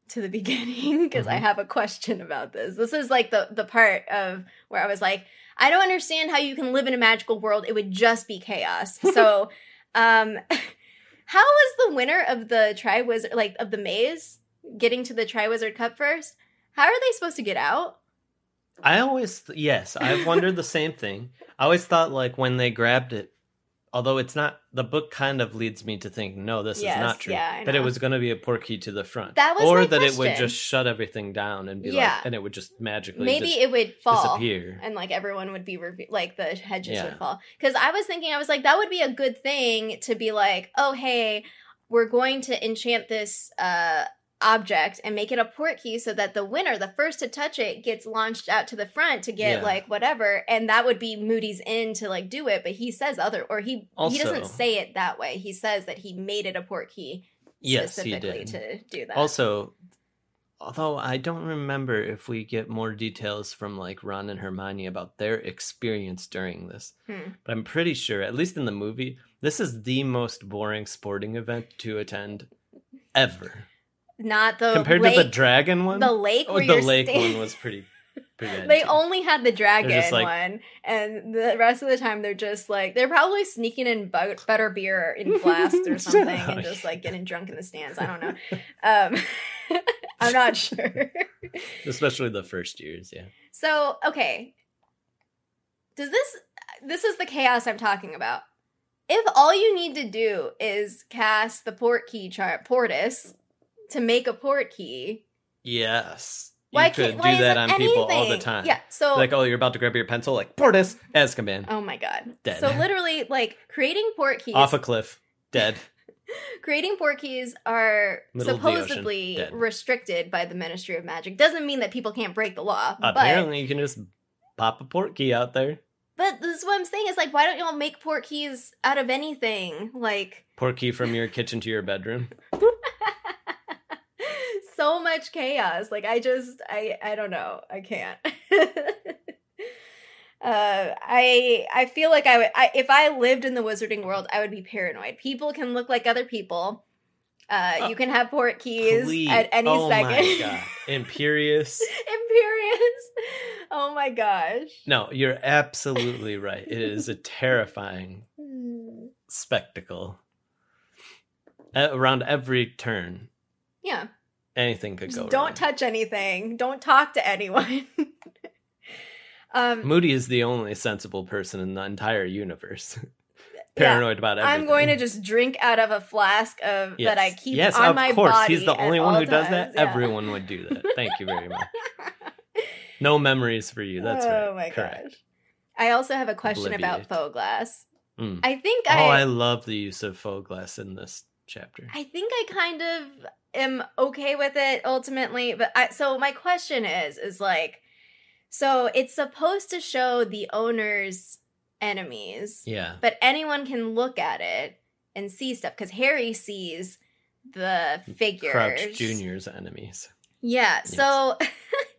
to the beginning because I Mhm. have a question about this. This is like the the part of where I was like, I don't understand how you can live in a magical world. It would just be chaos. So, um, how was the winner of the Triwizard, like of the maze, getting to the Triwizard Cup first? How are they supposed to get out? I always, yes, I've wondered the same thing. I always thought like when they grabbed it, although it's not the book kind of leads me to think no this Yes, is not true yeah, that it was going to be a portkey to the front That was or that it would just shut everything down and be Yeah. like and it would just magically Maybe dis- it would fall. disappear and like everyone would be reve- like the hedges Yeah. would fall because i was thinking i was like that would be a good thing to be like oh hey we're going to enchant this uh object and make it a port key so that the winner the first to touch it gets launched out to the front to get Yeah. like whatever. And that would be moody's in to like do it but he says other or he he doesn't say it that way. He says that he made it a port key yes he specifically did. to do that. Also although i don't remember if we get more details from like ron and hermione about their experience during this Hmm. but i'm pretty sure at least in the movie this is the most boring sporting event to attend ever not the compared lake, to the dragon one the lake oh the lake sta- one was pretty pretty they only had the dragon like- one, and the rest of the time they're just like they're probably sneaking in bu- better beer in flasks or something, and just like getting drunk in the stands. I don't know. Um, I'm not sure. especially the first years yeah so okay, does this this is the chaos I'm talking about? If all you need to do is cast the port key chart Portus to make a port key, yes why you could can't why do that isn't on people all the time Yeah. So like oh you're about to grab your pencil like Portus azkaban Oh my god. Dead. So literally like creating port keys off a cliff dead creating port keys are Middle the ocean, supposedly restricted by the Ministry of Magic. Doesn't mean that people can't break the law. But apparently you can just pop a port key out there but this is what I'm saying is like why don't y'all make port keys out of anything? Like port key from your kitchen to your bedroom so much chaos. Like I just I I don't know. I can't. Uh, I I feel like I would I, if I lived in the wizarding world, I would be paranoid. People can look like other people. Uh, Uh, you can have port keys Please. at any oh second. my god Imperius Imperius. Oh my gosh. no you're absolutely right it is a terrifying spectacle around every turn Yeah. Anything could Just go don't wrong. touch anything. Don't talk to anyone. um moody is the only sensible person in the entire universe Yeah, paranoid about everything I'm going to just drink out of a flask of that I Yes. keep yes on of my course body. he's the only one who does that yeah. everyone would do that thank you very much no memories for you that's right oh my correct gosh. I also have a question about Obliviate. Foe-Glass. Mm. I think oh I i love the use of Foe-Glass in this chapter I think I kind of am okay with it ultimately, but I so my question is is like so it's supposed to show the owner's enemies, yeah but anyone can look at it and see stuff cuz Harry sees the figures. crouch junior's enemies Yeah. Yes. So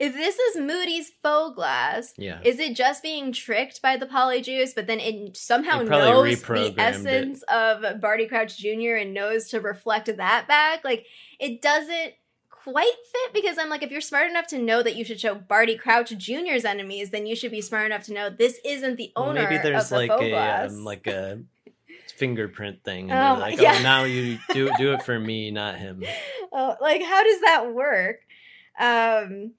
if this is Moody's Foe-Glass, yeah is it just being tricked by the polyjuice, but then it somehow knows the reprogrammed it. essence of Barty Crouch Jr. and knows to reflect that back? Like, it doesn't quite fit because I'm like, if you're smart enough to know that you should show Barty Crouch Jr.'s enemies, then you should be smart enough to know this isn't the Well, owner maybe there's of the like a um, like a fingerprint thing and Oh like yeah. oh now you do do it for me not him oh, like, how does that work? Um,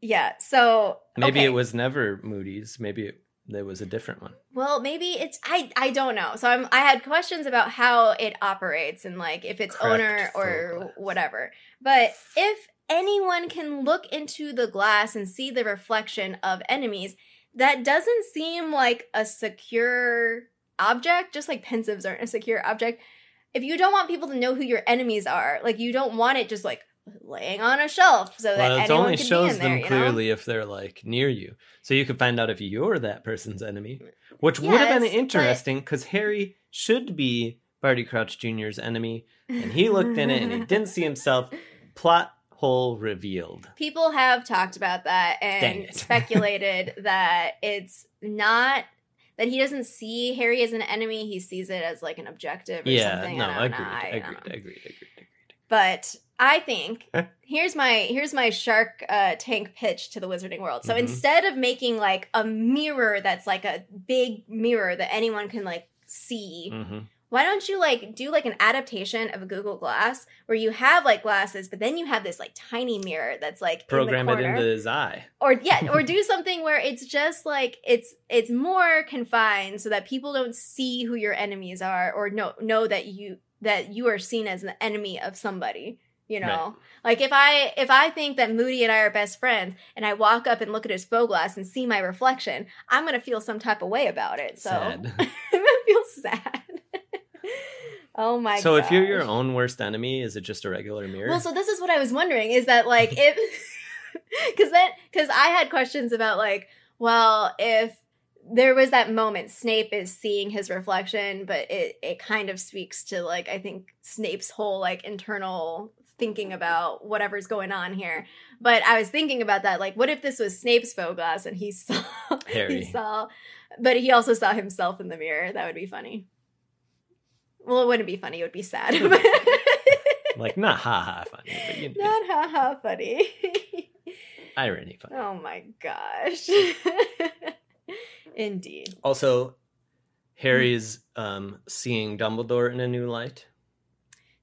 yeah. So maybe okay. it was never moody's maybe it, there was a different one Well, maybe it's I I don't know. So I'm I had questions about how it operates and like if it's Correct owner or whatever. But if anyone can look into the glass and see the reflection of enemies, that doesn't seem like a secure object, just like Pensieves aren't a secure object. If you don't want people to know who your enemies are, like you don't want it just like laying on a shelf so that well it anyone only can be shows in there, them you know? clearly if they're like near you so you can find out if you're that person's enemy which would have been interesting because harry should be barty crouch jr's enemy and he looked in it and he didn't see himself plot hole revealed people have talked about that and speculated that it's not that he doesn't see Harry as an enemy. He sees it as like an objective or yeah something. no I don't agreed, know. Agreed, agreed agreed agreed But I think here's my here's my shark uh, tank pitch to the Wizarding World. So Mhm. instead of making like a mirror that's like a big mirror that anyone can like see, hmm why don't you like do like an adaptation of a Google Glass where you have like glasses, but then you have this like tiny mirror that's like Program in it into his eye. or yeah, or do something where it's just like it's it's more confined so that people don't see who your enemies are or know know that you that you are seen as an enemy of somebody. You know, Right. like if I if I think that Moody and I are best friends, and I walk up and look at his Foe-Glass and see my reflection, I'm gonna feel some type of way about it. So Sad. I'm gonna feel sad. oh my! so if you're your own worst enemy, is it just a regular mirror? Well, so this is what I was wondering is that like if because then because I had questions about like well if there was that moment Snape is seeing his reflection, but it it kind of speaks to like I think Snape's whole like internal thinking about whatever's going on here. But I was thinking about that like what if this was Snape's Foe-Glass and he saw Harry. he saw but he also saw himself in the mirror. That would be funny. Well, it wouldn't be funny. It would be sad. like not ha ha funny, but you know, Not haha funny. irony funny. oh my gosh. Indeed. Also, Harry's um, seeing Dumbledore in a new light.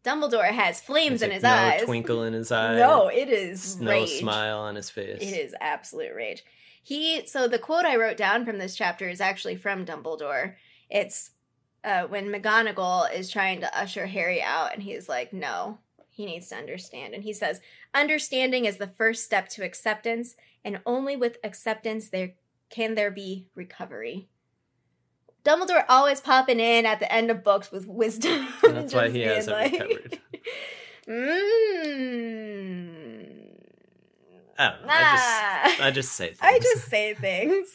Dumbledore has flames There's, in like, his no eyes. twinkle in his eye. No, it is no rage. smile on his face. It is absolute rage. He so the quote I wrote down from this chapter is actually from Dumbledore. It's uh, when McGonagall is trying to usher Harry out, and he's like, "No, he needs to understand." And he says, "Understanding is the first step to acceptance, and only with acceptance there can there be recovery." Dumbledore always popping in at the end of books with wisdom. That's why he hasn't recovered. Mmm. I don't know. I just, Ah. I just say things. I just say things.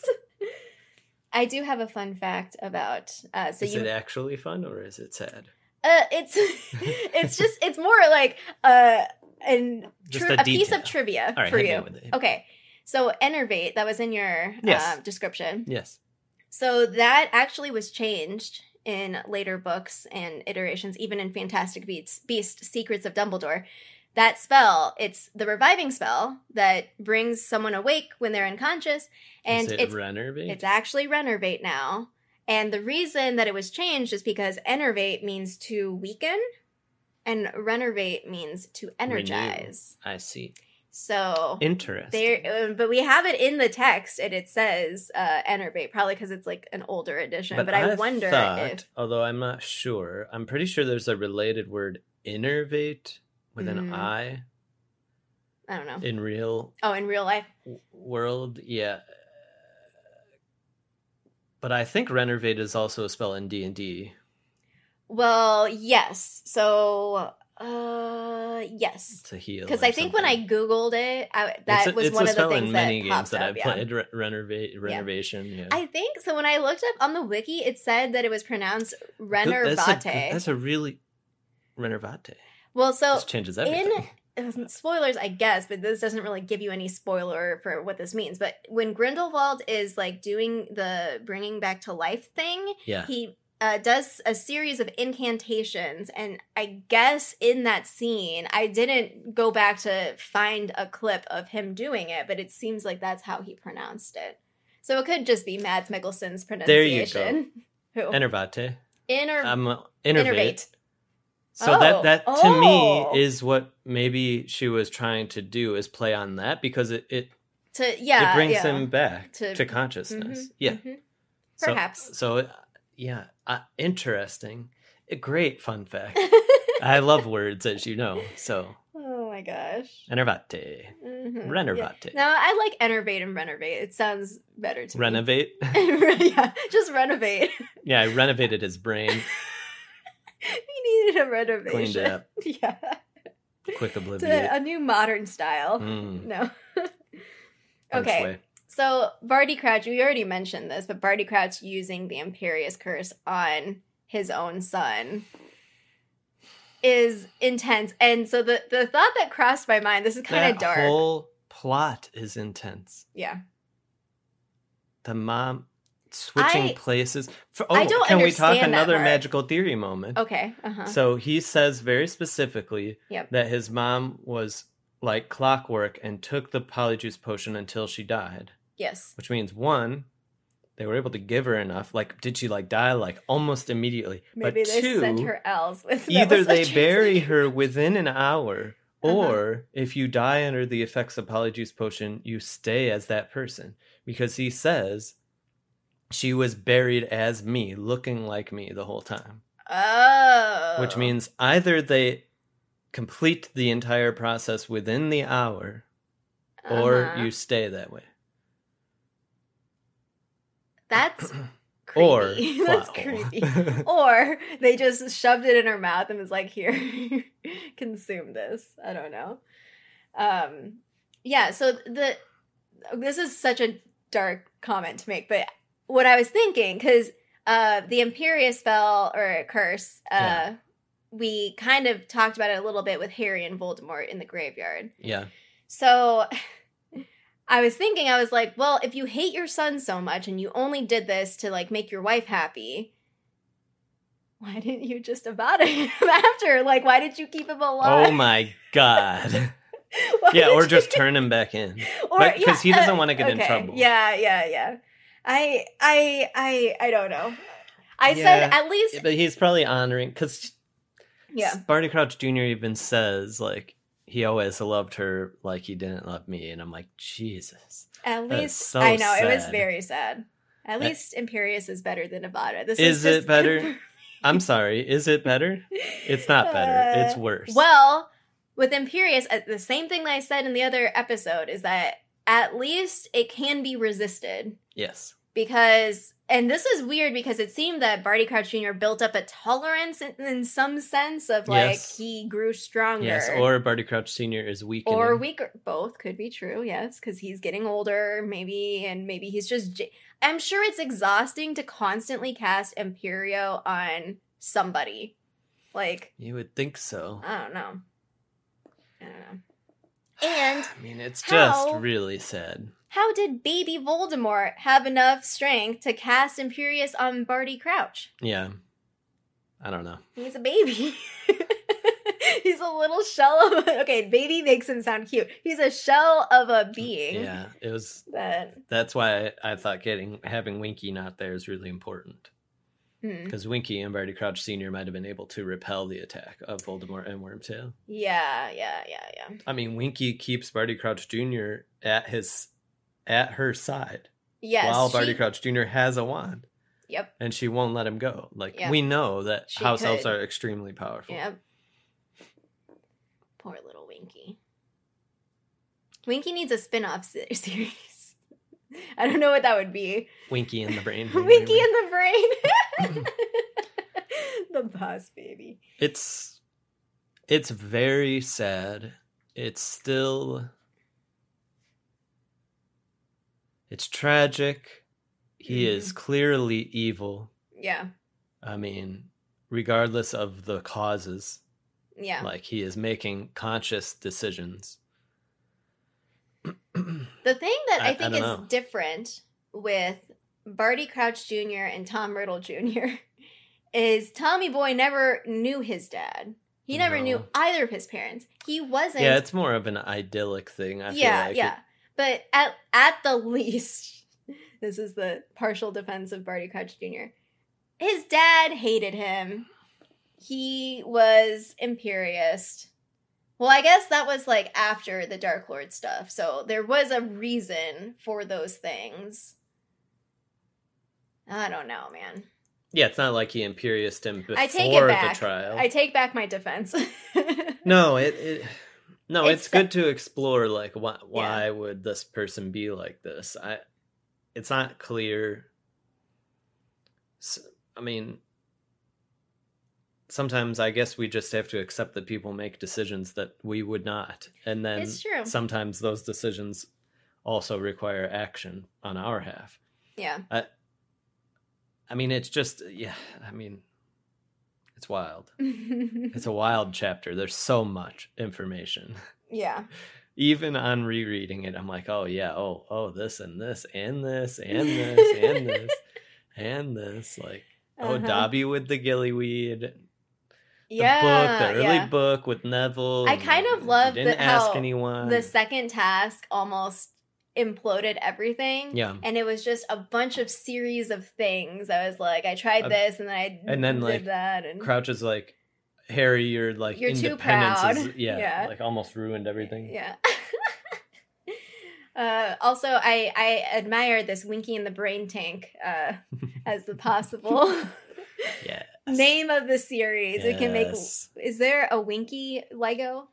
I do have a fun fact about. Uh, so is you, it actually fun or is it sad? uh, it's it's just it's more like uh, an tri- a a, piece of trivia right, for you. Okay, so enervate that was in your Yes. uh, description. Yes. So that actually was changed in later books and iterations, even in Fantastic Beasts, Beast Secrets of Dumbledore. That spell, it's the reviving spell that brings someone awake when they're unconscious, and is it it's Renervate? it's actually Renervate now. And the reason that it was changed is because Enervate means to weaken, and Renervate means to energize. I see. So Interesting. there, uh, but we have it in the text, and it says uh, Enervate, probably because it's like an older edition. But, I, wonder thought, if although I'm not sure, I'm pretty sure there's a related word, innervate, with an Mm. I I don't know. in real Oh, in real life, w- world. Yeah. But I think renervate is also a spell in D and D. well, yes. So, uh, yes, to heal. because I think when I googled it, I, that a- was one of the things in that many games that up. I've yeah. played. Re- renervate, renovation. Yeah. I think so. When I looked up on the wiki, it said that it was pronounced Renervate. That's a, that's a really renervate. well, so this changes everything. in spoilers, I guess, but this doesn't really give you any spoiler for what this means. But when Grindelwald is like doing the bringing back to life thing, yeah. he uh, does a series of incantations, and I guess in that scene, I didn't go back to find a clip of him doing it, but it seems like that's how he pronounced it. So it could just be Mads Mikkelsen's There you go. pronunciation. Who? Enervate. Inner Um, innervate. innervate. So Oh. that that to Oh. me is what maybe she was trying to do is play on that because it it, To yeah, it brings yeah. him back To- to, consciousness. Mhm, Yeah. mhm. Perhaps. So, uh, yeah, uh, interesting. A great fun fact. I love words, as you know. So oh my gosh. enervate, Mhm. renervate, Yeah. No, I like enervate and renovate. It sounds better to renovate. yeah, just renovate. yeah, I renovated his brain, he needed a renovation. cleaned it up, Yeah. quick To obliviate. a new modern style. Mm, No. okay. So Barty Crouch, we already mentioned this, but Barty Crouch using the Imperius Curse on his own son is intense. And so the the thought that crossed my mind, this is kind of dark. The whole plot is intense. yeah. The mom switching I- places. For, oh, I don't can we talk another part. magical theory moment? Okay. Uh-huh. So he says very specifically Yep. that his mom was like clockwork and took the polyjuice potion until she died, yes. which means one, they were able to give her enough. Like, did she like die like almost immediately? Maybe but they two, sent her else. With either they bury her within an hour, Uh-huh. or if you die under the effects of polyjuice potion, you stay as that person. Because he says she was buried as me, looking like me the whole time. Oh, Which means either they complete the entire process within the hour, or Uh-huh. you stay that way. That's creepy. Or That's creepy. or they just shoved it in her mouth and was like, "Here, consume this." I don't know. Um, yeah. So the this is such a dark comment to make, but what I was thinking because uh, the Imperius spell or curse, uh, Yeah. we kind of talked about it a little bit with Harry and Voldemort in the graveyard. yeah. So I was thinking, I was like, well, if you hate your son so much and you only did this to like make your wife happy, why didn't you just abandon him after? Like, why did you keep him alive? Oh my god. Yeah, or you- just turn him back in. or but- 'cause he doesn't uh, wanna get in trouble. Yeah, yeah, yeah. I, I, I, I don't know. I Yeah, said at least, But he's probably honoring because yeah, Barty Crouch Jr. even says like he always loved her like he didn't love me, and I'm like Jesus. at least so I know it was very sad. At least Imperius is better than Avada This Is is, it better? I'm sorry. Is it better? It's not better. It's Uh, worse. Well, with Imperius, uh, the same thing that I said in the other episode is that at least it can be resisted yes. Because, and this is weird because it seemed that Barty Crouch Jr. built up a tolerance in, in some sense of like Yes. he grew stronger. Yes. Or Barty Crouch Sr. is weak. or weaker. Both could be true, yes, because he's getting older, maybe, and maybe he's just. j- I'm sure it's exhausting to constantly cast Imperio on somebody. Like, You would think so. I don't know. I don't know. And I mean, it's how- just really sad. How did baby Voldemort have enough strength to cast Imperius on Barty Crouch? Yeah. I don't know. He's a baby. He's a little shell of okay, baby makes him sound cute. He's a shell of a being. Yeah, it was. That That's why I, I thought getting having Winky not there is really important hmm. because Winky and Barty Crouch Sr. might have been able to repel the attack of Voldemort and Wormtail. Yeah, yeah, yeah, yeah. I mean, Winky keeps Barty Crouch Jr. at his at her side Yes. while Barty she- Crouch Jr. has a wand, Yep. and she won't let him go. Like Yeah. we know that She house elves are extremely powerful. Yep. Poor little Winky. Winky needs a spin-off series. I don't know what that would be. Winky in the brain. Winky in the brain. the boss baby. it's it's very sad it's still it's tragic he Mm-hmm. is clearly evil Yeah. i mean regardless of the causes Yeah. like he is making conscious decisions The thing that I, I- I think don't is know. different with Barty Crouch Jr. and Tom Riddle Jr. is Tommy Boy never knew his dad. He never No. knew either of his parents. He wasn't. yeah it's more of an idyllic thing i yeah, feel like yeah. But at at the least, this is the partial defense of Barty Crouch Jr. His dad hated him. He was imperious. Well, I guess that was like after the Dark Lord stuff. So there was a reason for those things. I don't know, man. yeah it's not like he imperious him before I take it the trial I take back my defense. No, it, it no, it's, It's- good to explore like why why would this person be like this? I it's not clear. I mean, sometimes I guess we just have to accept that people make decisions that we would not, and then sometimes those decisions also require action on our half. yeah. I mean, it's just yeah. I mean, it's wild. It's a wild chapter. There's so much information. yeah. even on rereading it, I'm like, oh yeah, oh oh this and this and this and this and this and this. Like, oh Uh-huh. Dobby with the gillyweed, the yeah, book, the early yeah. book with Neville. I kind of love didn't the- ask how anyone. the second task almost imploded everything. Yeah. And it was just a bunch of series of things. I was like, I tried Uh, this and then I and then, did like, that and Crouch is like, Harry, you're like You're too independence is yeah, Yeah. like almost ruined everything. Yeah. uh, also, I I admire this Winky in the Brain Tank uh, as the possible Yeah. name of the series. We can make. Is there a Winky Lego?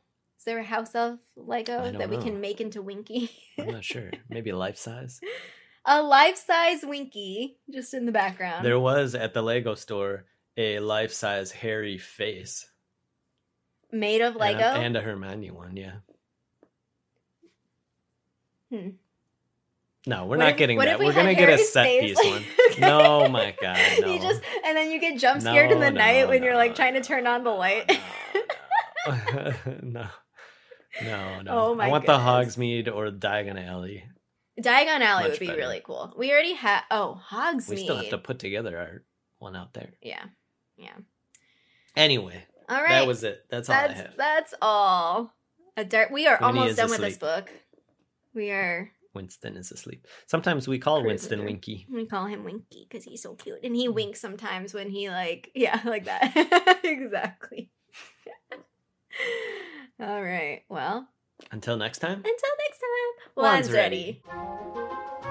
Is there a House of Lego that we can make into Winky? I'm not sure. Maybe life size. a life size Winky just in the background. There was at the Lego store a life size Harry face. Made of And Lego. a- And a, Hermione one, yeah. Hmm. No, we're What not if- getting that. we We're gonna get a set piece one. No, my God, no. You just and then you get jump scared in the no, night when you're no, like trying to turn on the light. no, no, no. Oh my I want goodness. the Hogsmeade or Diagon Alley. Diagon Alley Much would be better. really cool. We already have. Oh, Hogsmeade. We still have to put together our one out there. Yeah, yeah. Anyway, All right. that was it. That's all I that's have. that's all. A dark. We are Winnie almost done with this book. We are. Winston is asleep. Sometimes we call Cruising Winston. Winky. We call him Winky because he's so cute, and he mm-hmm. winks sometimes when he like yeah like that exactly. All right. Well, until next time. Until next time. One's, one's ready. ready.